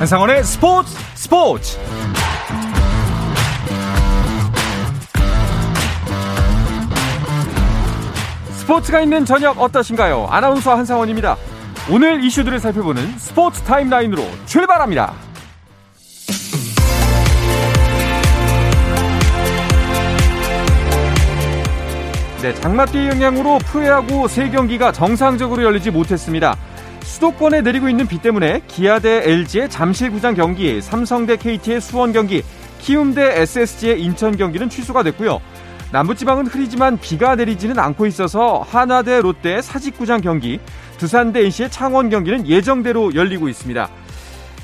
한상원의 스포츠 스포츠 스포츠가 있는 저녁 어떠신가요? 아나운서 한상원입니다. 오늘 이슈들을 살펴보는 스포츠 타임라인으로 출발합니다. 네, 장맛비 영향으로 프로야구 3경기가 정상적으로 열리지 못했습니다. 수도권에 내리고 있는 비 때문에 기아 대 LG의 잠실구장 경기, 삼성 대 KT의 수원 경기, 키움 대 SSG의 인천 경기는 취소가 됐고요. 남부지방은 흐리지만 비가 내리지는 않고 있어서 하나 대 롯데 사직구장 경기, 두산 대 NC의 창원 경기는 예정대로 열리고 있습니다.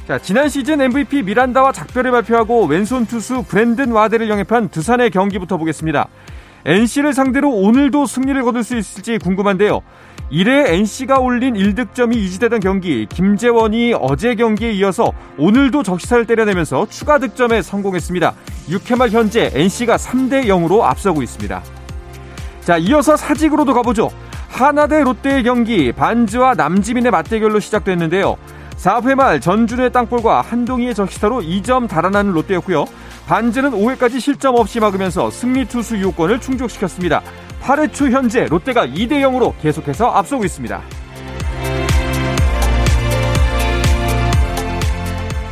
자, 지난 시즌 MVP 미란다와 작별을 발표하고 왼손 투수 브랜든 와데를 영입한 두산의 경기부터 보겠습니다. NC를 상대로 오늘도 승리를 거둘 수 있을지 궁금한데요. 1회 NC가 올린 1득점이 유지되던 경기 김재원이 어제 경기에 이어서 오늘도 적시타를 때려내면서 추가 득점에 성공했습니다. 6회 말 현재 NC가 3대 0으로 앞서고 있습니다. 자, 이어서 사직으로도 가보죠. 하나 대 롯데의 경기 반즈와 남지민의 맞대결로 시작됐는데요. 4회 말 전준우의 땅볼과 한동희의 적시타로 2점 달아나는 롯데였고요. 반즈는 5회까지 실점 없이 막으면서 승리 투수 유효권을 충족시켰습니다. 8회 초 현재 롯데가 2대 0으로 계속해서 앞서고 있습니다.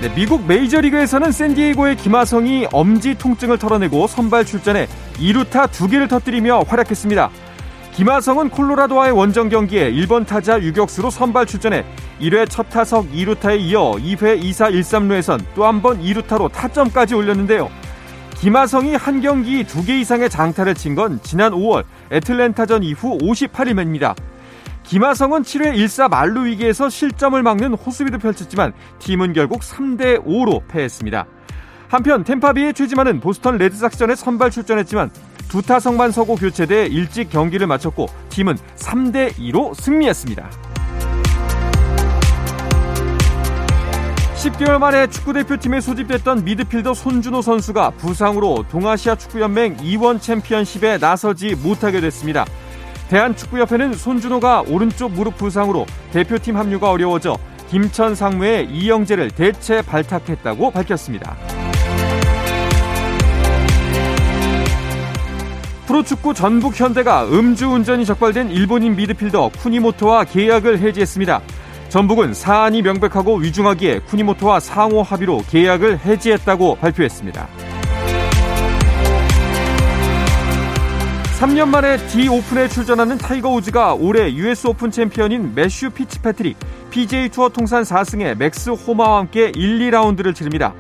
네, 미국 메이저리그에서는 샌디에이고의 김하성이 엄지 통증을 털어내고 선발 출전해 2루타 2개를 터뜨리며 활약했습니다. 김하성은 콜로라도와의 원정 경기에 1번 타자 유격수로 선발 출전해 1회 첫 타석 2루타에 이어 2회 2사 1삼루에선 또 한 번 2루타로 타점까지 올렸는데요. 김하성이 한 경기 2개 이상의 장타를 친 건 지난 5월 애틀랜타전 이후 58일 만입니다. 김하성은 7회 1사 말루 위기에서 실점을 막는 호수비도 펼쳤지만 팀은 결국 3대 5로 패했습니다. 한편 템파비의 최지만은 보스턴 레드삭스전에 선발 출전했지만 두 타석만 서고 교체돼 일찍 경기를 마쳤고 팀은 3대 2로 승리했습니다. 10개월 만에 축구대표팀에 소집됐던 미드필더 손준호 선수가 부상으로 동아시아 축구연맹 2원 챔피언십에 나서지 못하게 됐습니다. 대한축구협회는 손준호가 오른쪽 무릎 부상으로 대표팀 합류가 어려워져 김천 상무의 이영재를 대체 발탁했다고 밝혔습니다. 프로축구 전북 현대가 음주운전이 적발된 일본인 미드필더 쿠니모토와 계약을 해지했습니다. 전북은 사안이 명백하고 위중하기에 쿠니모토와 상호 합의로 계약을 해지했다고 발표했습니다. 3년 만에 디 오픈에 출전하는 타이거 우즈가 올해 US 오픈 챔피언인 매슈 피츠패트릭, PGA 투어 통산 4승의 맥스 호마와 함께 1, 2라운드를 치릅니다.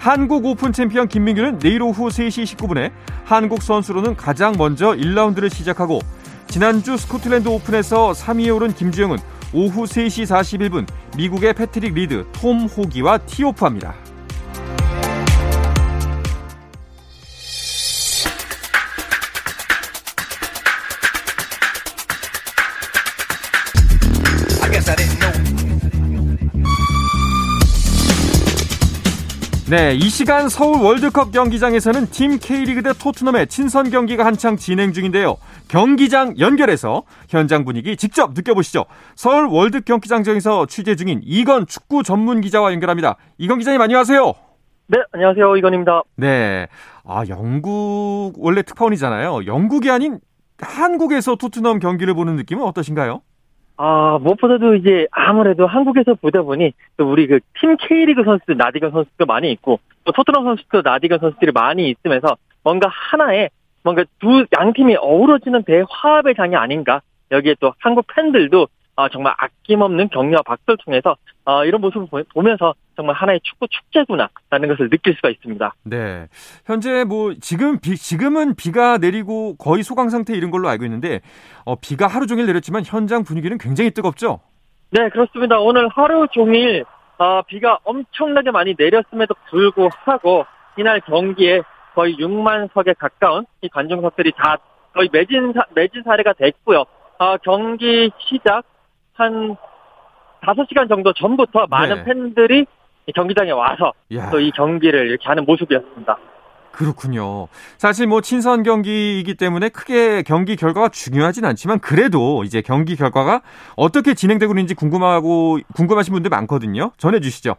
한국 오픈 챔피언 김민규는 내일 오후 3시 19분에 한국 선수로는 가장 먼저 1라운드를 시작하고 지난주 스코틀랜드 오픈에서 3위에 오른 김주형은 오후 3시 41분 미국의 패트릭 리드, 톰 호기와 티오프합니다. 네, 이 시간 서울 월드컵 경기장에서는 팀 K리그 대 토트넘의 친선 경기가 한창 진행 중인데요. 경기장 연결해서 현장 분위기 직접 느껴보시죠. 서울 월드 경기장에서 취재 중인 이건 축구 전문 기자와 연결합니다. 이건 기자님 안녕하세요. 네, 안녕하세요. 이건입니다. 네. 아, 영국 원래 특파원이잖아요. 영국이 아닌 한국에서 토트넘 경기를 보는 느낌은 어떠신가요? 아, 무엇보다도 이제 아무래도 한국에서 보다 보니 또 우리 그 팀 K리그 선수들, 나디건 선수도 많이 있고 또 토트넘 선수도 나디건 선수들이 많이 있으면서 뭔가 하나의 뭔가 두 양팀이 어우러지는 대화합의 장이 아닌가. 여기에 또 한국 팬들도 어, 정말 아낌없는 격려와 박수를 통해서 어, 이런 모습을 보면서 정말 하나의 축구 축제구나라는 것을 느낄 수가 있습니다. 네, 현재 뭐 지금 비, 지금은 비가 내리고 거의 소강 상태 이런 걸로 알고 있는데 어, 비가 하루 종일 내렸지만 현장 분위기는 굉장히 뜨겁죠. 네, 그렇습니다. 오늘 하루 종일 어, 비가 엄청나게 많이 내렸음에도 불구하고 이날 경기에 거의 6만 석에 가까운 이 관중석들이 다 거의 매진 매진 사례가 됐고요. 어, 경기 시작 한 5시간 정도 전부터 많은 네. 팬들이 경기장에 와서 또 이 경기를 이렇게 하는 모습이었습니다. 그렇군요. 사실 뭐 친선 경기이기 때문에 크게 경기 결과가 중요하진 않지만 그래도 이제 경기 결과가 어떻게 진행되고 있는지 궁금하고 궁금하신 분들 많거든요. 전해 주시죠.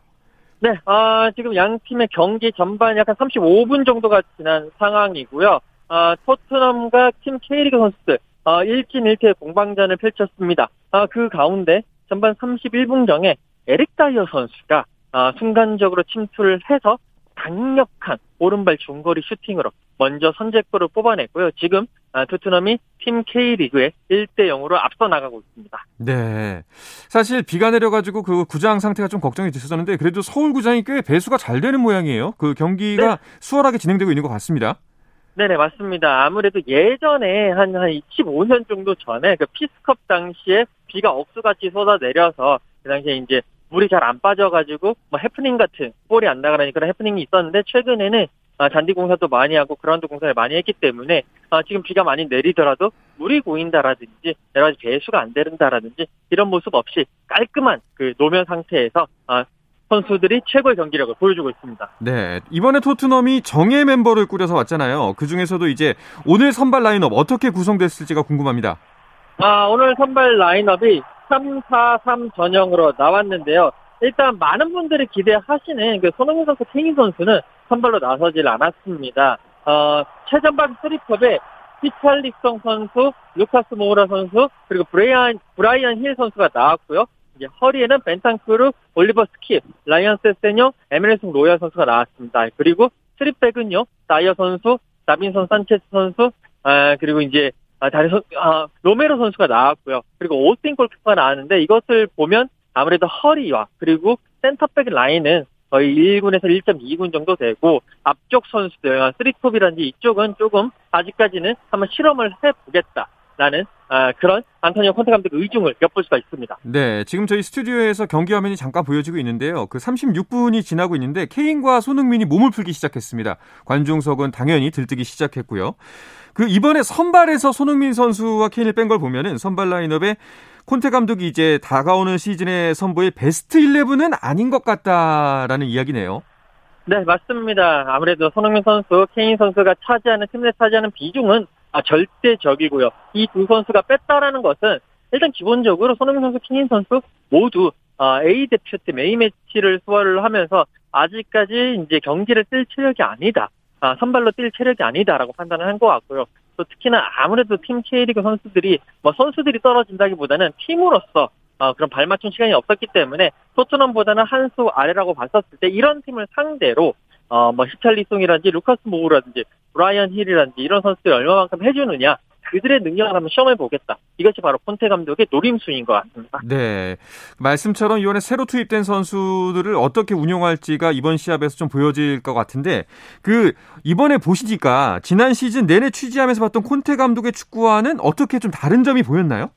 네, 아, 지금 양 팀의 경기 전반 약간 35분 정도가 지난 상황이고요. 아, 토트넘과 팀 K리그 선수들, 아, 1진 1퇴 공방전을 펼쳤습니다. 아, 그 가운데 전반 31분경에 에릭 다이어 선수가 아, 순간적으로 침투를 해서 강력한 오른발 중거리 슈팅으로 먼저 선제골을 뽑아냈고요. 지금 아, 토트넘이 팀 K리그에 1대 0으로 앞서 나가고 있습니다. 네. 사실 비가 내려가지고 그 구장 상태가 좀 걱정이 됐었는데 그래도 서울 구장이 꽤 배수가 잘 되는 모양이에요. 그 경기가 네. 수월하게 진행되고 있는 것 같습니다. 네네, 맞습니다. 아무래도 예전에 한, 한 15년 정도 전에 그 피스컵 당시에 비가 억수같이 쏟아내려서 그 당시에 이제 물이 잘 안 빠져가지고 뭐 해프닝 같은 볼이 안 나가라니 그런 해프닝이 있었는데 최근에는 아, 잔디 공사도 많이 하고 그라운드 공사를 많이 했기 때문에 아, 지금 비가 많이 내리더라도 물이 고인다라든지 여러 가지 배수가 안 되는다라든지 이런 모습 없이 깔끔한 그 노면 상태에서 아, 선수들이 최고의 경기력을 보여주고 있습니다. 네. 이번에 토트넘이 정예 멤버를 꾸려서 왔잖아요. 그 중에서도 이제 오늘 선발 라인업 어떻게 구성됐을지가 궁금합니다. 아, 오늘 선발 라인업이 3-4-3 전형으로 나왔는데요. 일단 많은 분들이 기대하시는 그 손흥민 선수, 케인 선수는 선발로 나서질 않았습니다. 어, 최전방 스리톱에 히샬리송 선수, 루카스 모우라 선수, 그리고 브리안, 브리안 힐 선수가 나왔고요. 이제 허리에는 벤탄쿠르, 올리버 스킵, 라이언 세세뇽, 에메르송 로얄 선수가 나왔습니다. 그리고 스리백은요, 다이어 선수, 다빈손 산체스 선수, 아, 그리고 이제 아, 다리 선, 아, 로메로 선수가 나왔고요. 그리고 오스틴 골키퍼가 나왔는데 이것을 보면 아무래도 허리와 그리고 센터백 라인은 거의 1군에서 1.2군 정도 되고 앞쪽 선수들 3톱이라든지 이쪽은 조금 아직까지는 한번 실험을 해보겠다. 라는 아, 그런 안토니오 콘테 감독의 의중을 엿볼 수가 있습니다. 네, 지금 저희 스튜디오에서 경기 화면이 잠깐 보여지고 있는데요. 그 36분이 지나고 있는데 케인과 손흥민이 몸을 풀기 시작했습니다. 관중석은 당연히 들뜨기 시작했고요. 그 이번에 선발에서 손흥민 선수와 케인을 뺀 걸 보면은 선발 라인업에 콘테 감독이 이제 다가오는 시즌의 선보일 베스트 11은 아닌 것 같다라는 이야기네요. 네, 맞습니다. 아무래도 손흥민 선수, 케인 선수가 차지하는 팀 내 차지하는 비중은 아, 절대적이고요. 이 두 선수가 뺐다라는 것은 일단 기본적으로 손흥민 선수, 케인 선수 모두 아, A 대표 팀 A 매치를 수월을 하면서 아직까지 이제 경기를 뛸 체력이 아니다. 아, 선발로 뛸 체력이 아니다라고 판단을 한 것 같고요. 또 특히나 아무래도 팀 K리그 선수들이 뭐 선수들이 떨어진다기보다는 팀으로서 어, 그런 발맞춤 시간이 없었기 때문에 토트넘보다는 한 수 아래라고 봤었을 때 이런 팀을 상대로 어, 뭐 히샬리송이라든지 루카스 모우라든지 브리안 힐이라든지 이런 선수들이 얼마만큼 해주느냐 그들의 능력을 한번 시험해 보겠다. 이것이 바로 콘테 감독의 노림수인 것 같습니다. 네. 말씀처럼 이번에 새로 투입된 선수들을 어떻게 운용할지가 이번 시합에서 좀 보여질 것 같은데 그 이번에 보시니까 지난 시즌 내내 취재하면서 봤던 콘테 감독의 축구와는 어떻게 좀 다른 점이 보였나요?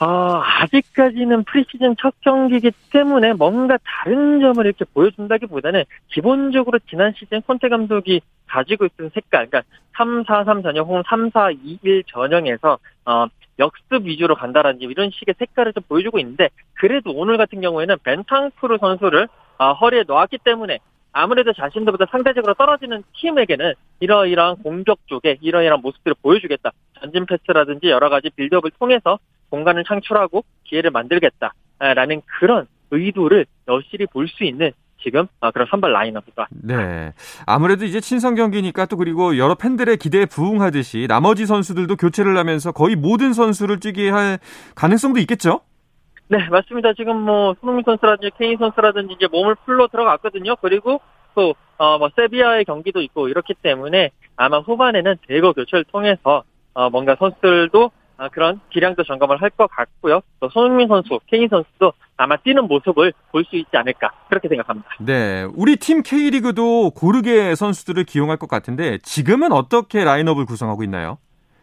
어, 아직까지는 프리시즌 첫 경기이기 때문에 뭔가 다른 점을 이렇게 보여준다기보다는 기본적으로 지난 시즌 콘테 감독이 가지고 있던 색깔, 그러니까 3-4-3 전형 혹은 3-4-2-1 전형에서 어, 역습 위주로 간다라는 이런 식의 색깔을 좀 보여주고 있는데 그래도 오늘 같은 경우에는 벤탕크루 선수를 어, 허리에 놓았기 때문에 아무래도 자신들보다 상대적으로 떨어지는 팀에게는 이러이러한 공격 쪽에 이러이러한 모습들을 보여주겠다. 전진 패스라든지 여러 가지 빌드업을 통해서 공간을 창출하고 기회를 만들겠다라는 그런 의도를 여실히 볼 수 있는 지금 아, 그런 선발 라인업입니다. 네. 아무래도 이제 친선 경기니까 또 그리고 여러 팬들의 기대에 부응하듯이 나머지 선수들도 교체를 하면서 거의 모든 선수를 뛰게 할 가능성도 있겠죠? 네, 맞습니다. 지금 뭐 손흥민 선수라든지 케인 선수라든지 이제 몸을 풀로 들어갔거든요. 그리고 또 어, 뭐 세비야의 경기도 있고 이렇기 때문에 아마 후반에는 대거 교체를 통해서 어, 뭔가 선수들도 아, 그런 기량도 점검을 할 것 같고요. 또 손흥민 선수, 케인 선수도 아마 뛰는 모습을 볼 수 있지 않을까 그렇게 생각합니다. 네, 우리 팀 K리그도 고르게 선수들을 기용할 것 같은데 지금은 어떻게 라인업을 구성하고 있나요?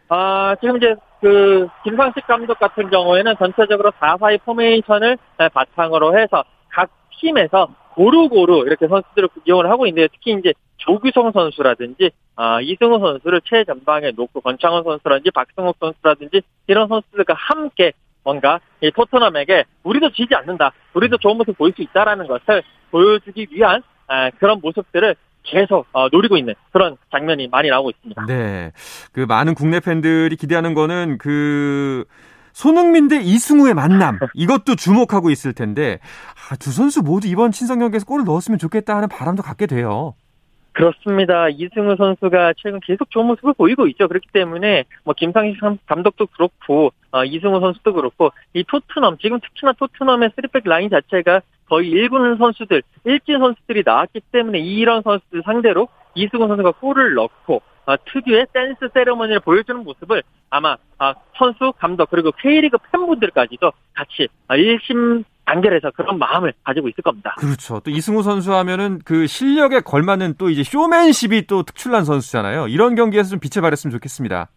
아, 지금 이제 그 김상식 감독 같은 경우에는 전체적으로 4-4-2 포메이션을 바탕으로 해서 각 팀에서 고루고루 이렇게 선수들을 이용을 하고 있는데 특히 이제 조규성 선수라든지 아, 이승우 선수를 최전방에 놓고 권창훈 선수라든지 박승욱 선수라든지 이런 선수들과 함께 뭔가 이 토트넘에게 우리도 지지 않는다. 우리도 좋은 모습 보일 수 있다라는 것을 보여주기 위한 아, 그런 모습들을 계속 어, 노리고 있는 그런 장면이 많이 나오고 있습니다. 네. 그 많은 국내 팬들이 기대하는 거는 그 손흥민 대 이승우의 만남 이것도 주목하고 있을 텐데 아, 두 선수 모두 이번 친선 경기에서 골을 넣었으면 좋겠다 하는 바람도 갖게 돼요. 그렇습니다. 이승우 선수가 최근 계속 좋은 모습을 보이고 있죠. 그렇기 때문에 뭐 김상식 감독도 그렇고 어, 이승우 선수도 그렇고 이 토트넘 지금 특히나 토트넘의 스리백 라인 자체가 거의 1군 선수들, 일진 선수들이 나왔기 때문에 이런 선수들 상대로 이승우 선수가 골을 넣고 어, 특유의 댄스 세레머니를 보여주는 모습을 아마 어, 선수, 감독 그리고 K리그 팬분들까지도 같이 어, 일심 단결해서 그런 마음을 가지고 있을 겁니다. 그렇죠. 또 이승우 선수 하면은 그 실력에 걸맞는 또 이제 쇼맨십이 또 특출난 선수잖아요. 이런 경기에서 좀 빛을 발했으면 좋겠습니다.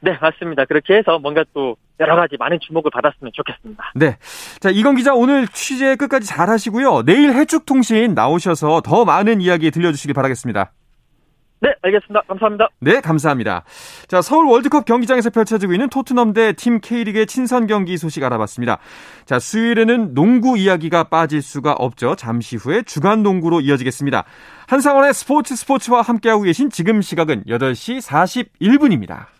네, 맞습니다. 그렇게 해서 뭔가 또 여러 가지 많은 주목을 받았으면 좋겠습니다. 네. 자, 이건 기자 오늘 취재 끝까지 잘 하시고요. 내일 해축통신 나오셔서 더 많은 이야기 들려주시길 바라겠습니다. 네, 알겠습니다. 감사합니다. 네, 감사합니다. 자, 서울 월드컵 경기장에서 펼쳐지고 있는 토트넘 대 팀 K리그의 친선 경기 소식 알아봤습니다. 자, 수요일에는 농구 이야기가 빠질 수가 없죠. 잠시 후에 주간 농구로 이어지겠습니다. 한상원의 스포츠 스포츠와 함께하고 계신 지금 시각은 8시 41분입니다.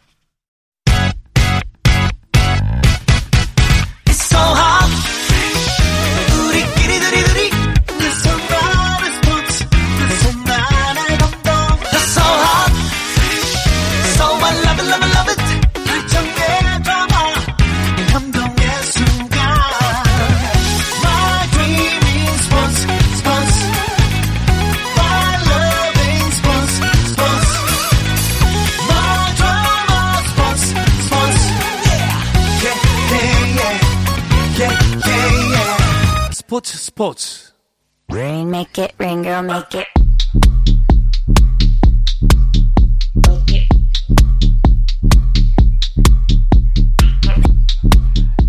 스포츠 Rain make it, rain girl make it.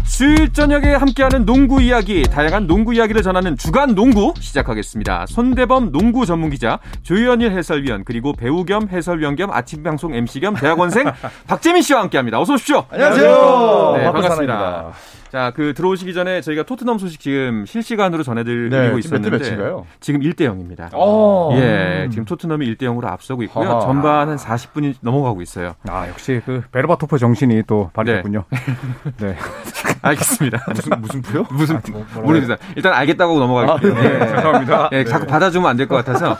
수요일 저녁에 함께하는 농구 이야기, 다양한 농구 이야기를 전하는 주간 농구 시작하겠습니다. 손대범 농구 전문 기자, 조현일 해설위원, 그리고 배우 겸 해설위원 겸 아침 방송 MC 겸 대학원생 박재민 씨와 함께합니다. 어서 오십시오. 안녕하세요. 네, 반갑습니다. 반갑습니다. 자, 그 들어오시기 전에 저희가 토트넘 소식 지금 실시간으로 전해드리고 네, 지금 있었는데 몇인가요? 지금 1대 0입니다. 어. 예, 지금 토트넘이 1대 0으로 앞서고 있고요. 하하. 전반 한 40분이 넘어가고 있어요. 아 역시 그 베르바토프 정신이 또 발휘됐군요. 네. 알겠습니다. 무슨 무슨 부요? 무슨 뭐, 뭐라고요? 모르겠다. 일단 알겠다고 넘어갈게요. 아, 네. 죄송합니다. 예, 자꾸 받아주면 안 될 것 같아서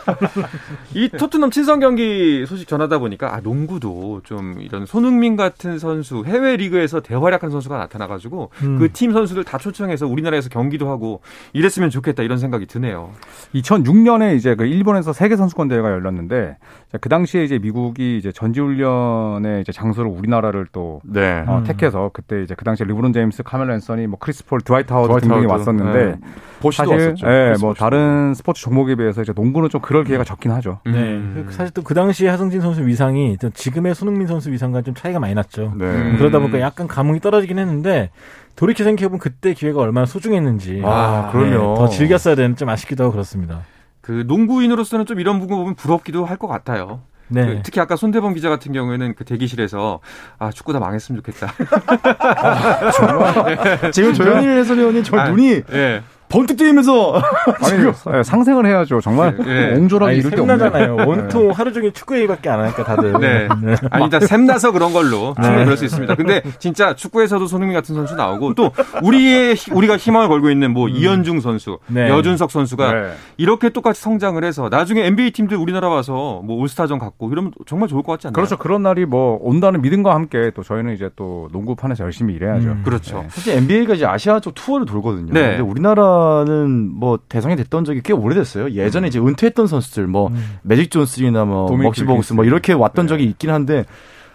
이 토트넘 친선 경기 소식 전하다 보니까 아 농구도 좀 이런 손흥민 같은 선수 해외 리그에서 대활약한 선수가 나타나가지고 음. 그팀 선수들 다 초청해서 우리나라에서 경기도 하고 이랬으면 좋겠다 이런 생각이 드네요. 2006년에 이제 그 일본에서 세계 선수권 대회가 열렸는데 그 당시에 이제 미국이 이제 전지훈련의 이제 장소를 우리나라를 또 네. 어, 택해서 그때 이제 그 당시에 르브론 제임스, 카멜로 앤서니, 뭐 크리스 폴, 드와이트 하워드 등등이 하워드. 왔었는데 네. 보시도 사실 왔었죠. 예, 크리스 뭐 보시도. 다른 스포츠 종목에 비해서 이제 농구는 좀 그럴 기회가 적긴 하죠. 음. 음. 네. 사실 또 그 당시 하승진 선수 위상이 또 지금의 손흥민 선수 위상과 좀 차이가 많이 났죠. 네. 음. 그러다 보니까 약간 감흥이 떨어지긴 했는데 돌이켜 생각해보면 그때 기회가 얼마나 소중했는지 아, 네, 그럼요. 더 즐겼어야 되는 좀 아쉽기도 하고 그렇습니다. 그 농구인으로서는 좀 이런 부분 보면 부럽기도 할 것 같아요. 네. 그 특히 아까 손대범 기자 같은 경우에는 그 대기실에서 아 축구 다 망했으면 좋겠다. 지금 조현일 해설위원이 저 아, 눈이 예. 번뜩 뜨이면서 아니, 예, 상생을 해야죠. 정말 예. 옹졸하게 아니, 이럴 게 없네. sem나잖아요. 온통 하루 종일 축구 얘기밖에 안 하니까 다들. 네. 아니, 일단 샘나서 그런 걸로 충분히 네. 그럴 수 있습니다. 근데 진짜 축구에서도 손흥민 같은 선수 나오고 또 우리의 희- 우리가 희망을 걸고 있는 뭐 이현중 선수, 네. 여준석 선수가 네. 이렇게 똑같이 성장을 해서 나중에 NBA 팀들 우리나라 와서 뭐 올스타전 갖고 이러면 정말 좋을 것 같지 않나요? 그렇죠. 그런 날이 뭐 온다는 믿음과 함께 또 저희는 이제 또 농구판에서 열심히 일해야죠. 음. 그렇죠. 네. 사실 NBA가 이제 아시아 쪽 투어를 돌거든요. 네. 근데 우리나라 는 뭐 대상이 됐던 적이 꽤 오래됐어요. 예전에 이제 은퇴했던 선수들 뭐 매직 존슨이나 뭐 도미닉 먹시 보그스 뭐. 이렇게 왔던 네. 적이 있긴 한데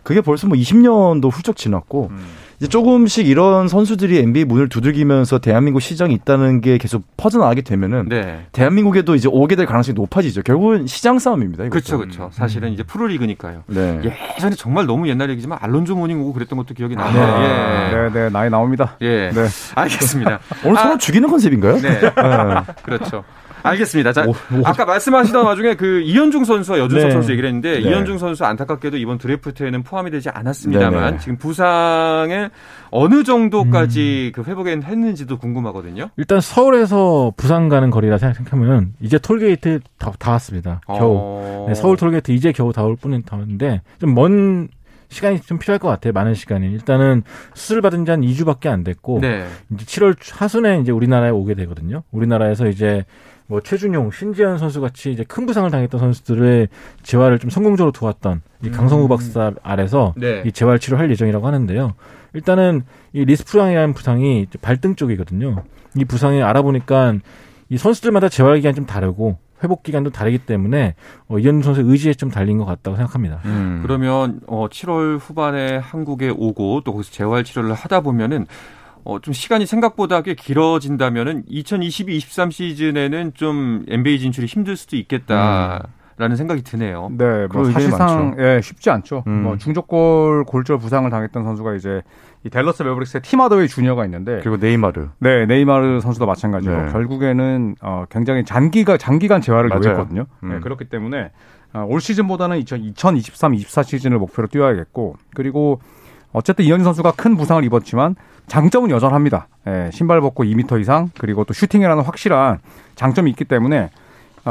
그게 벌써 뭐 20년도 훌쩍 지났고 이제 조금씩 이런 선수들이 NBA 문을 두들기면서 대한민국 시장이 있다는 게 계속 퍼져나가게 되면은 네. 대한민국에도 이제 오게 될 가능성이 높아지죠. 결국은 시장 싸움입니다. 그렇죠, 그렇죠. 사실은 이제 프로리그니까요. 네. 예전에 정말 너무 옛날 얘기지만 알론조 모닝 오고 그랬던 것도 기억이 네. 나네요. 네, 네, 나이 나옵니다. 예. 예. 네. 알겠습니다. 오늘 서로 아, 죽이는 컨셉인가요? 네. 그렇죠. 알겠습니다. 자, 오, 오. 아까 말씀하시던 와중에 그 이현중 선수와 여준석 네. 선수 얘기를 했는데 네. 이현중 선수 안타깝게도 이번 드래프트에는 포함이 되지 않았습니다만 네네. 지금 부상에 어느 정도까지 그 회복했는지도 궁금하거든요. 일단 서울에서 부산 가는 거리라 생각하면 이제 톨게이트 다, 다 왔습니다. 겨우. 어. 네, 서울 톨게이트 이제 겨우 다 올 뿐인 다는데 좀 먼 시간이 좀 필요할 것 같아요. 많은 시간이. 일단은 수술 받은 지 한 2주밖에 안 됐고 네. 이제 7월 하순에 이제 우리나라에 오게 되거든요. 우리나라에서 이제 뭐 최준용, 신지현 선수 같이 이제 큰 부상을 당했던 선수들의 재활을 좀 성공적으로 도왔던 이 강성우 박사 아래서 네. 이 재활 치료할 예정이라고 하는데요. 일단은 이 리스프랑이라는 부상이 발등 쪽이거든요. 이 부상이 알아보니까 이 선수들마다 재활 기간이 좀 다르고 회복 기간도 다르기 때문에 어, 이현주 선수의 의지에 좀 달린 것 같다고 생각합니다. 음. 그러면 어 7월 후반에 한국에 오고 또 거기서 재활 치료를 하다 보면은 어 좀 시간이 생각보다 꽤 길어진다면은 2022-23 시즌에는 좀 NBA 진출이 힘들 수도 있겠다 라는 생각이 드네요. 네, 뭐 사실상 예, 쉽지 않죠. 음. 뭐 중족골 골절 부상을 당했던 선수가 이제 이 댈러스 매버릭스의 팀 하더웨이 주니어가 있는데 그리고 네이마르. 네, 네이마르 선수도 마찬가지고 네. 결국에는 어, 굉장히 장기가 장기간 재활을 맞아요. 요했거든요. 음. 네, 그렇기 때문에 어, 올 시즌보다는 2023, 24 시즌을 목표로 뛰어야겠고 그리고 어쨌든 이현중 선수가 큰 부상을 입었지만 장점은 여전합니다. 예, 신발 벗고 2m 이상 그리고 또 슈팅이라는 확실한 장점이 있기 때문에 어,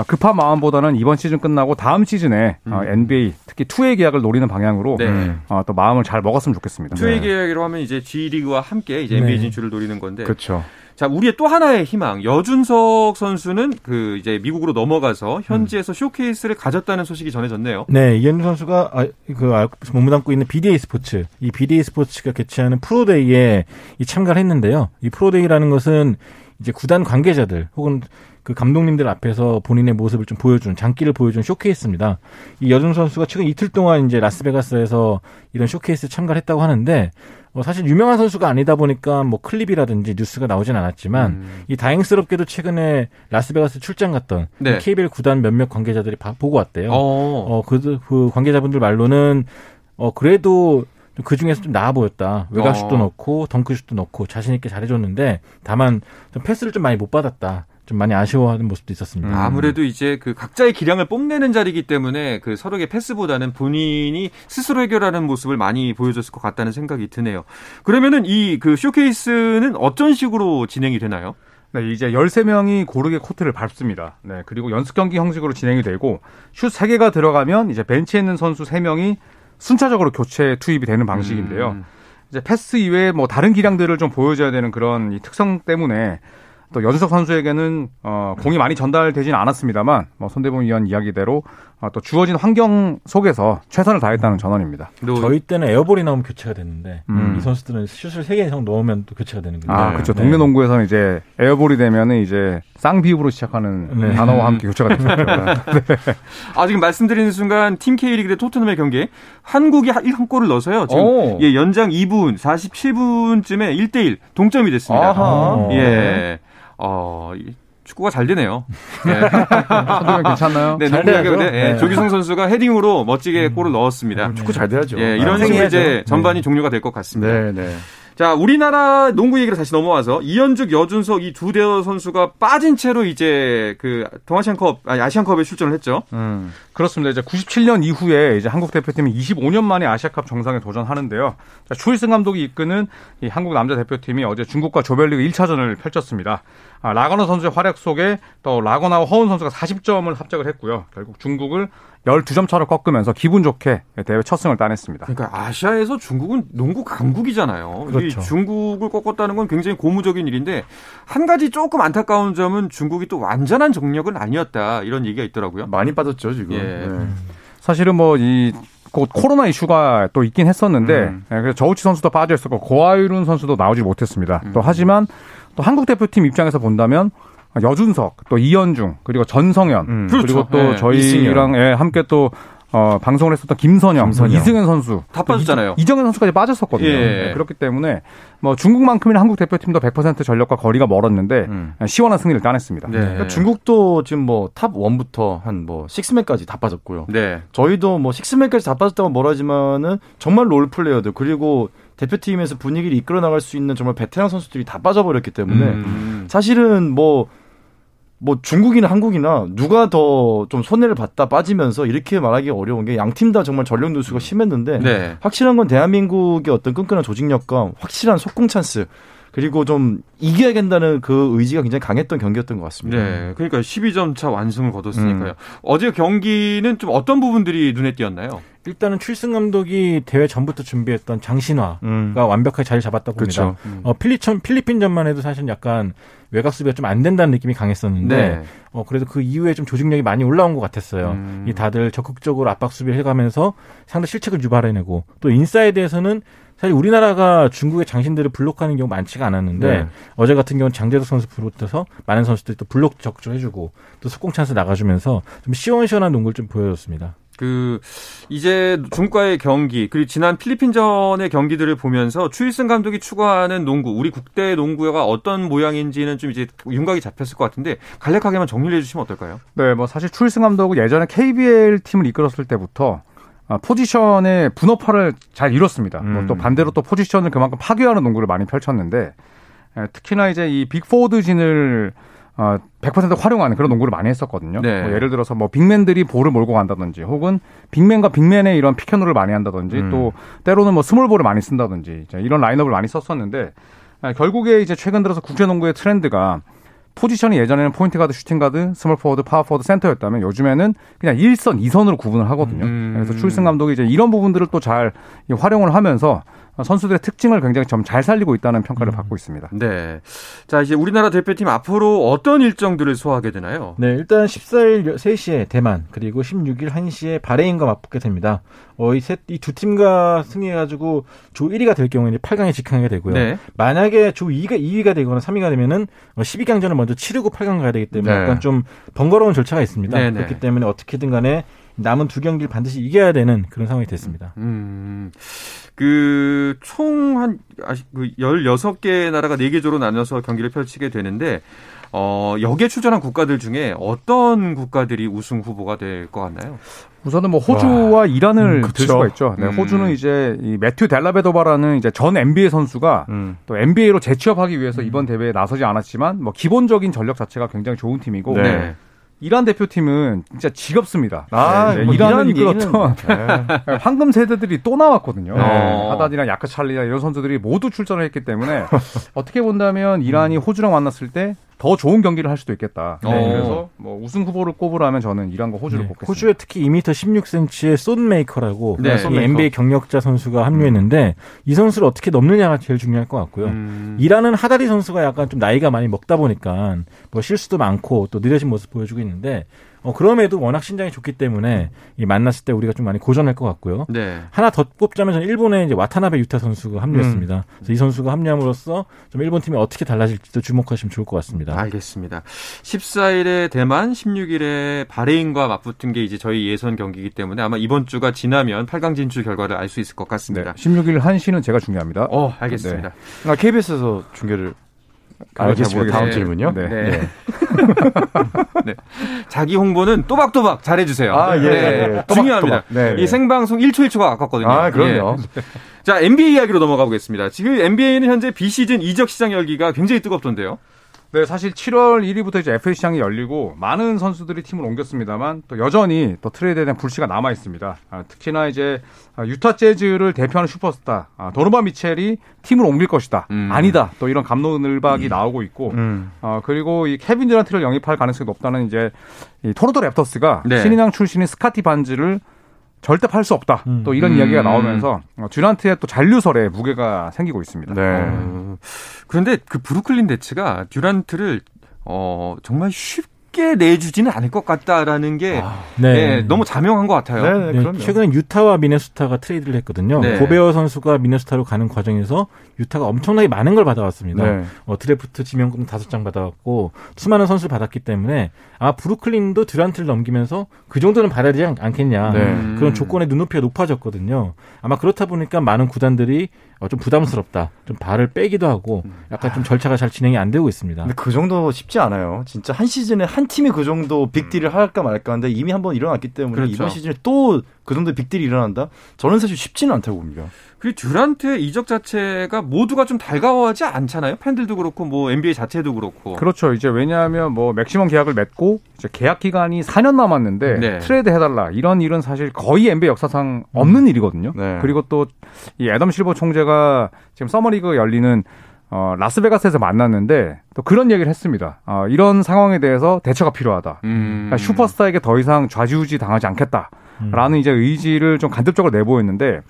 급한 마음보다는 이번 시즌 끝나고 다음 시즌에 어, NBA 특히 two-way 계약을 노리는 방향으로 네. 음. 어, 또 마음을 잘 먹었으면 좋겠습니다. two-way 네. 계약이라고 하면 이제 G리그와 함께 이제 NBA 네. 진출을 노리는 건데 그렇죠. 자, 우리의 또 하나의 희망. 여준석 선수는 그 이제 미국으로 넘어가서 현지에서 쇼케이스를 가졌다는 소식이 전해졌네요. 네, 이현중 선수가 아, 그 아, 몸담고 있는 BDA 스포츠, 이 BDA 스포츠가 개최하는 pro day에 이 참가를 했는데요. 이 pro day라는 것은 이제 구단 관계자들 혹은 그 감독님들 앞에서 본인의 모습을 좀 보여준 장기를 보여준 쇼케이스입니다. 이 여준석 선수가 최근 이틀 동안 이제 라스베가스에서 이런 쇼케이스 참가를 했다고 하는데 어, 사실 유명한 선수가 아니다 보니까 뭐 클립이라든지 뉴스가 나오진 않았지만 음. 이 다행스럽게도 최근에 라스베가스 출장 갔던 네. 이 KBL 구단 몇몇 관계자들이 봐- 보고 왔대요. 어. 어, 그, 그 관계자분들 말로는, 어, 그래도 그 중에서 좀 나아 보였다. 외곽슛도 어. 넣고, 덩크슛도 넣고, 자신 있게 잘해줬는데, 다만, 좀 패스를 좀 많이 못 받았다. 좀 많이 아쉬워하는 모습도 있었습니다. 아무래도 이제 그 각자의 기량을 뽐내는 자리이기 때문에 그 서로의 패스보다는 본인이 스스로 해결하는 모습을 많이 보여줬을 것 같다는 생각이 드네요. 그러면은 이 그 쇼케이스는 어떤 식으로 진행이 되나요? 네, 이제 13명이 고르게 코트를 밟습니다. 네, 그리고 연습 경기 형식으로 진행이 되고 슛 3개가 들어가면 이제 벤치에 있는 선수 3명이 순차적으로 교체 투입이 되는 방식인데요. 음. 이제 패스 이외에 뭐 다른 기량들을 좀 보여줘야 되는 그런 이 특성 때문에 또 여준석 선수에게는 어, 공이 많이 전달되지는 않았습니다만 뭐 손대범 위원 이야기대로 어, 또 주어진 환경 속에서 최선을 다했다는 전언입니다. 또 저희 때는 에어볼이 나오면 교체가 됐는데, 음. 이 선수들은 슛을 3개 이상 넣으면 또 교체가 되는 거예요. 아, 그렇죠. 동네 농구에서는 이제 에어볼이 되면은 이제 쌍비읍으로 시작하는 네. 단어와 함께 교체가 됐었죠. 아, 지금 말씀드리는 순간 팀 K리그 대 토트넘의 경기에 한국이 한- 한 골을 넣어서요. 지금 오. 예, 연장 2분 47분쯤에 1대1 동점이 됐습니다. 아하. 예. 어, 이 축구가 잘 되네요. 예. 선동면 괜찮나요? 네, 잘 돼야죠. 예, 네. 조기성 선수가 헤딩으로 멋지게 골을 넣었습니다. 축구 잘 돼야죠. 예, 이런 아, 식으로. 이제 전반이 네. 종료가 될 것 같습니다. 네, 네. 자, 우리나라 농구 얘기로 다시 넘어와서 이현죽, 여준석 이 두 대여 선수가 빠진 채로 이제 그 동아시안컵, 아니 아시안컵에 출전을 했죠. 음. 그렇습니다. 이제 97년 이후에 이제 한국 대표팀이 25년 만에 아시아컵 정상에 도전하는데요. 자, 추일승 감독이 이끄는 이 한국 남자 대표팀이 어제 중국과 조별리그 1차전을 펼쳤습니다. 아, 라거너 선수의 활약 속에 또 라거나와 허운 선수가 40점을 합작을 했고요. 결국 중국을 12점 차로 꺾으면서 기분 좋게 대회 첫 승을 따냈습니다. 그러니까 아시아에서 중국은 농구 강국이잖아요. 이 그렇죠. 중국을 꺾었다는 건 굉장히 고무적인 일인데 한 가지 조금 안타까운 점은 중국이 또 완전한 정력은 아니었다 이런 얘기가 있더라고요. 많이 빠졌죠, 지금. 예. 네. 사실은 뭐이 코로나 이슈가 또 있긴 했었는데 음. 예, 그래서 저우치 선수도 빠져 있었고 궈아이룬 선수도 나오지 못했습니다. 음. 또 하지만 또 한국 대표팀 입장에서 본다면 여준석 또 이현중 그리고 전성현 음. 그리고 그렇죠. 또 예, 저희랑 예, 함께 또 어, 방송을 했었던 김선형, 김선형. 이승현 선수, 다 빠졌잖아요. 이, 정현 선수까지 빠졌었거든요. 예. 네, 그렇기 때문에 뭐 중국만큼이나 한국 대표팀도 100% 전력과 거리가 멀었는데 음. 시원한 승리를 따냈습니다. 네. 그러니까 중국도 지금 뭐 탑 1부터 한뭐 6맨까지 다 빠졌고요. 네. 저희도 뭐 6맨까지 다 빠졌다고 뭐라지만은 정말 롤 플레이어들 그리고 대표팀에서 분위기를 이끌어 나갈 수 있는 정말 베테랑 선수들이 다 빠져버렸기 때문에 음. 사실은 뭐, 뭐 중국이나 한국이나 누가 더 좀 손해를 봤다 빠지면서 이렇게 말하기 어려운 게 양 팀 다 정말 전력 누수가 심했는데 네. 확실한 건 대한민국의 어떤 끈끈한 조직력과 확실한 속공 찬스 그리고 좀 이겨야 된다는 그 의지가 굉장히 강했던 경기였던 것 같습니다. 네. 그러니까 12점 차 완승을 거뒀으니까요. 음. 어제 경기는 좀 어떤 부분들이 눈에 띄었나요? 일단은 출승 감독이 대회 전부터 준비했던 장신화가 음. 완벽하게 자리 잡았다고 봅니다. 그렇죠. 어, 필리천, 필리핀전만 해도 사실 약간 외곽 수비가 좀 안 된다는 느낌이 강했었는데 네. 어, 그래도 그 이후에 좀 조직력이 많이 올라온 것 같았어요. 음. 이 다들 적극적으로 압박 수비를 해가면서 상대 실책을 유발해내고 또 인사이드에서는 사실 우리나라가 중국의 장신들을 블록하는 경우 많지가 않았는데 네. 어제 같은 경우는 장재덕 선수 비롯해서 많은 선수들이 또 블록 적극적으로 해주고 또 속공 찬스 나가주면서 좀 시원시원한 농구를 좀 보여줬습니다. 그 이제 중국과의 경기 그리고 지난 필리핀전의 경기들을 보면서 추일승 감독이 추구하는 농구 우리 국대 농구가 어떤 모양인지는 좀 이제 윤곽이 잡혔을 것 같은데 간략하게만 정리를 해주시면 어떨까요? 네, 뭐 사실 추일승 감독은 예전에 KBL 팀을 이끌었을 때부터 아, 포지션의 분업화를 잘 이뤘습니다. 음. 뭐또 반대로 또 포지션을 그만큼 파괴하는 농구를 많이 펼쳤는데 에, 특히나 이제 이 빅포워드진을 어, 100% 활용하는 그런 농구를 많이 했었거든요. 네. 뭐 예를 들어서 뭐 빅맨들이 볼을 몰고 간다든지 혹은 빅맨과 빅맨의 이런 pick and roll을 많이 한다든지 음. 또 때로는 뭐 스몰볼을 많이 쓴다든지 이런 라인업을 많이 썼었는데 아, 결국에 이제 최근 들어서 국제 농구의 트렌드가 포지션이 예전에는 포인트 가드, 슈팅 가드, 스몰 포워드, 파워 포워드, 센터였다면 요즘에는 그냥 1선, 2선으로 구분을 하거든요. 음. 그래서 추일승 감독이 이제 이런 부분들을 또 잘 활용을 하면서 선수들의 특징을 굉장히 좀 잘 살리고 있다는 평가를 받고 있습니다. 네. 자 이제 우리나라 대표팀 앞으로 어떤 일정들을 소화하게 되나요? 네, 일단 14일 3시에 대만, 그리고 16일 1시에 바레인과 맞붙게 됩니다. 어, 이 셋, 이 두 팀과 승리해가지고 조 1위가 될 경우에는 8강에 직행하게 되고요. 네. 만약에 조 2위가, 2위가 되거나 3위가 되면은 12강전을 먼저 치르고 8강 가야 되기 때문에 네. 약간 좀 번거로운 절차가 있습니다. 네, 네. 그렇기 때문에 어떻게든 간에 남은 두 경기를 반드시 이겨야 되는 그런 상황이 됐습니다. 음, 그, 총 한, 아직 그 16개 나라가 4개 조로 나눠서 경기를 펼치게 되는데, 어, 여기에 출전한 국가들 중에 어떤 국가들이 우승 후보가 될 것 같나요? 우선은 뭐 호주와 이란을 음, 들 그쵸. 수가 있죠. 네, 음. 호주는 이제 이 매튜 델라베도바라는 이제 전 NBA 선수가 음. 또 NBA로 재취업하기 위해서 이번 대회에 나서지 않았지만 뭐 기본적인 전력 자체가 굉장히 좋은 팀이고 네. 이란 대표팀은 진짜 지겹습니다. 아, 네, 뭐 이란을 이란 이끌었던 네. 황금 세대들이 또 나왔거든요. 네. 하단이나 야크 찰리나 이런 선수들이 모두 출전을 했기 때문에 어떻게 본다면 이란이 호주랑 만났을 때 더 좋은 경기를 할 수도 있겠다. 어. 그래서 뭐 우승 후보를 꼽으라면 저는 이란과 호주를 네, 꼽겠습니다. 호주에 특히 2m 16cm의 쏜메이커라고 네, 이 쏜메이커. NBA 경력자 선수가 합류했는데 이 선수를 어떻게 넘느냐가 제일 중요할 것 같고요. 음, 이란은 하다리 선수가 약간 좀 나이가 많이 먹다 보니까 뭐 실수도 많고 또 느려진 모습 보여주고 있는데 어, 그럼에도 워낙 신장이 좋기 때문에 이 만났을 때 우리가 좀 많이 고전할 것 같고요. 네. 하나 더 꼽자면 저는 일본의 이제 와타나베 유타 선수가 합류했습니다. 음. 그래서 이 선수가 합류함으로써 좀 일본 팀이 어떻게 달라질지도 주목하시면 좋을 것 같습니다. 알겠습니다. 14일에 대만, 16일에 바레인과 맞붙은 게 이제 저희 예선 경기이기 때문에 아마 이번 주가 지나면 8강 진출 결과를 알 수 있을 것 네, 같습니다. 16일 1시는 제가 중요합니다. 어, 알겠습니다. 아, KBS에서 중계를 알겠습니다. 잘 다음 모르겠어요. 질문요. 네. 네. 네. 자기 홍보는 또박또박 잘해주세요. 아, 예, 네. 예, 예. 중요합니다. 또박또박. 네, 이 예. 생방송 1초 1초가 아깝거든요. 아, 그럼요. 예. 자, NBA 이야기로 넘어가 보겠습니다. 지금 NBA는 현재 비시즌 이적 시장 열기가 굉장히 뜨겁던데요. 네, 사실 7월 1일부터 이제 FA 시장이 열리고 많은 선수들이 팀을 옮겼습니다만 또 여전히 또 트레이드에 대한 불씨가 남아 있습니다. 아, 특히나 이제 아, 유타 재즈를 대표하는 슈퍼스타 아, 도노반 미첼이 팀을 옮길 것이다. 음. 아니다. 또 이런 갑론을박이 나오고 있고 음. 어, 그리고 이 케빈 듀란트를 영입할 가능성이 높다는 이제 이 토론토 랩터스가 네. 신인왕 출신인 스카티 반즈를 절대 팔 수 없다. 음. 또 이런 음. 이야기가 나오면서 어, 듀란트의 또 잔류설에 무게가 생기고 있습니다. 네. 어, 그런데 그 브루클린 네츠가 듀란트를 어, 정말 쉽게 내주지는 않을 것 같다라는 게 네, 너무 자명한 것 같아요. 네, 네, 네. 최근에 유타와 미네소타가 트레이드를 했거든요. 네. 고베어 선수가 미네소타로 가는 과정에서 유타가 엄청나게 많은 걸 받아왔습니다. 네. 어, 드래프트 지명권 다섯 장 받아왔고 수많은 선수를 받았기 때문에 아마 브루클린도 듀란트를 넘기면서 그 정도는 받아야 되지 않- 않겠냐 네. 그런 조건의 눈높이가 높아졌거든요. 아마 그렇다 보니까 많은 구단들이 어, 좀 부담스럽다, 좀 발을 빼기도 하고 약간 좀 절차가 잘 진행이 안 되고 있습니다. 근데 그 정도 쉽지 않아요. 진짜 한 시즌에 한 팀이 그 정도 빅딜을 할까 말까 하는데 이미 한 번 일어났기 때문에 그렇죠. 이번 시즌에 또 그 정도 빅딜이 일어난다? 저는 사실 쉽지는 않다고 봅니다. 그리고 듀란트의 이적 자체가 모두가 좀 달가워하지 않잖아요. 팬들도 그렇고 뭐 NBA 자체도 그렇고. 그렇죠. 이제 왜냐하면 뭐 맥시멈 계약을 맺고 이제 계약 기간이 4년 남았는데 네. 트레이드 해달라 이런 일은 사실 거의 NBA 역사상 없는 일이거든요. 네. 그리고 또 이 애덤 실버 총재가 지금 서머리그 열리는 어, 라스베가스에서 만났는데 또 그런 얘기를 했습니다. 어, 이런 상황에 대해서 대처가 필요하다. 음. 그러니까 슈퍼스타에게 더 이상 좌지우지 당하지 않겠다. 라는 이제 의지를 좀 간접적으로 내보였는데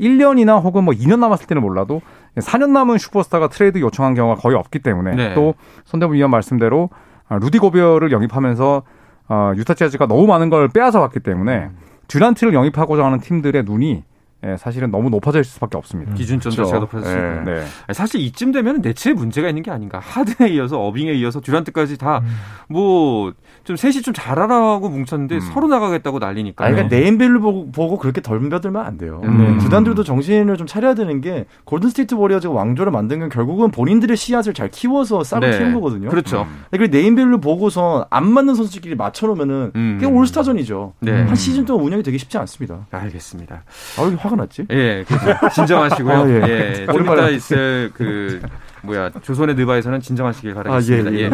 1년이나 혹은 뭐 2년 남았을 때는 몰라도 4년 남은 슈퍼스타가 트레이드 요청한 경우가 거의 없기 때문에 네. 또 손대범 위원 말씀대로 아, 루디 고베어를 영입하면서 어, 유타 재즈가 너무 많은 걸 빼앗아 왔기 때문에 듀란트를 영입하고자 하는 팀들의 눈이 예, 사실은 너무 높아질 수밖에 없습니다. 기준점 자체가 높아졌으니까. 네. 아니, 사실 이쯤 되면 네츠에 문제가 있는 게 아닌가. 하든에 이어서 어빙에 이어서 듀란트까지 다 뭐좀 셋이 좀 잘하라고 뭉쳤는데 서로 나가겠다고 난리니까. 아니, 그러니까 네임밸류 보고, 보고 그렇게 덤벼들면 안 돼요. 음. 구단들도 정신을 좀 차려야 되는 게 골든 스테이트 워리어즈가 왕조를 만든 건 결국은 본인들의 씨앗을 잘 키워서 싹을 네. 키운 거거든요. 그렇죠. 그 네임밸류 보고서 안 맞는 선수끼리 맞춰놓으면은 음. 그게 올스타전이죠. 네. 한 시즌 동안 운영이 되게 쉽지 않습니다. 알겠습니다. 아, 왜 이렇게 화가 났지? 예, 그래서 진정하시고요. 아, 예. 예. 좀 이따 있을 그 뭐야 조선의 느바에서는 진정하시길 바라겠습니다. 아, 예, 예.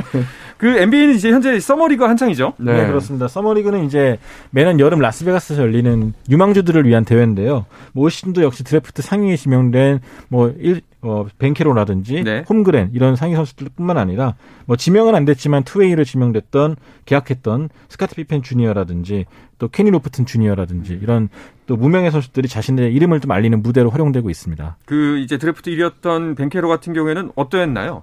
그 NBA는 이제 현재 서머리그가 한창이죠. 네. 그렇습니다. 서머리그는 이제 매년 여름 라스베가스에서 열리는 유망주들을 위한 대회인데요. 뭐 올 시즌도 역시 드래프트 상위에 지명된 뭐 일, 어, 반케로라든지 네. 홈그렌 이런 상위 선수들뿐만 아니라 뭐 지명은 안 됐지만 two-way로 지명됐던 계약했던 스카티 피펜 주니어라든지 또 케니 로프튼 주니어라든지 이런 또 무명의 선수들이 자신들의 이름을 좀 알리는 무대로 활용되고 있습니다. 그 이제 드래프트 1위였던 반케로 같은 경우에는 어떠했나요?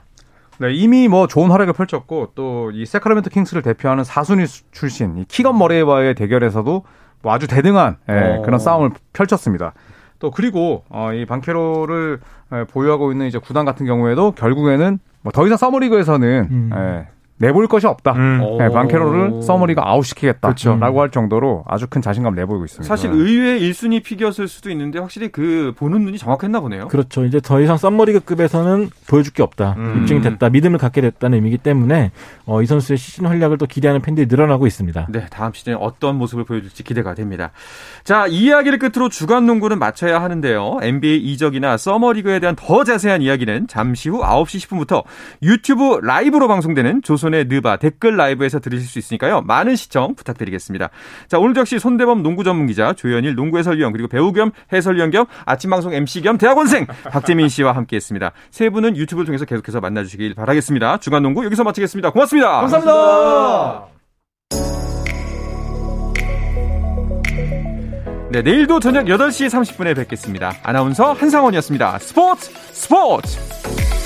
네, 이미 뭐 좋은 활약을 펼쳤고 또 이 새크라멘토 킹스를 대표하는 사순위 수- 출신 이 키건 머레이와의 대결에서도 뭐 아주 대등한 예, 어. 그런 싸움을 펼쳤습니다. 또 그리고 어, 이 반케로를 예, 보유하고 있는 이제 구단 같은 경우에도 결국에는 뭐 더 이상 서머리그에서는 음. 예, 내볼 것이 없다. 예, 방케로를 서머리가 아웃시키겠다라고 할 정도로 아주 큰 자신감을 내보이고 있습니다. 사실 의외의 1순위 픽이었을 수도 있는데 확실히 그 보는 눈이 정확했나 보네요. 그렇죠. 이제 더 이상 썸머리그급에서는 보여줄 게 없다. 음. 입증이 됐다. 믿음을 갖게 됐다는 의미이기 때문에 어, 이 선수의 시즌 활약을 또 기대하는 팬들이 늘어나고 있습니다. 네, 다음 시즌에 어떤 모습을 보여줄지 기대가 됩니다. 자, 이 이야기를 끝으로 주간 농구는 마쳐야 하는데요. NBA 이적이나 서머리그에 대한 더 자세한 이야기는 잠시 후 9시 10분부터 유튜브 라이브로 방송되는 조선 의 느바 댓글 라이브에서 들으실 수 있으니까요. 많은 시청 부탁드리겠습니다. 자, 오늘 역시 손대범 농구 전문 기자, 조현일 농구 해설위원, 그리고 배우 겸 해설위원 겸 아침 방송 MC 겸 대학원생 박재민 씨와 함께 했습니다. 세 분은 유튜브를 통해서 계속해서 만나 주시길 바라겠습니다. 주간 농구 여기서 마치겠습니다. 고맙습니다. 감사합니다. 네, 내일도 저녁 8시 30분에 뵙겠습니다. 아나운서 한상원이었습니다. 스포츠 스포츠!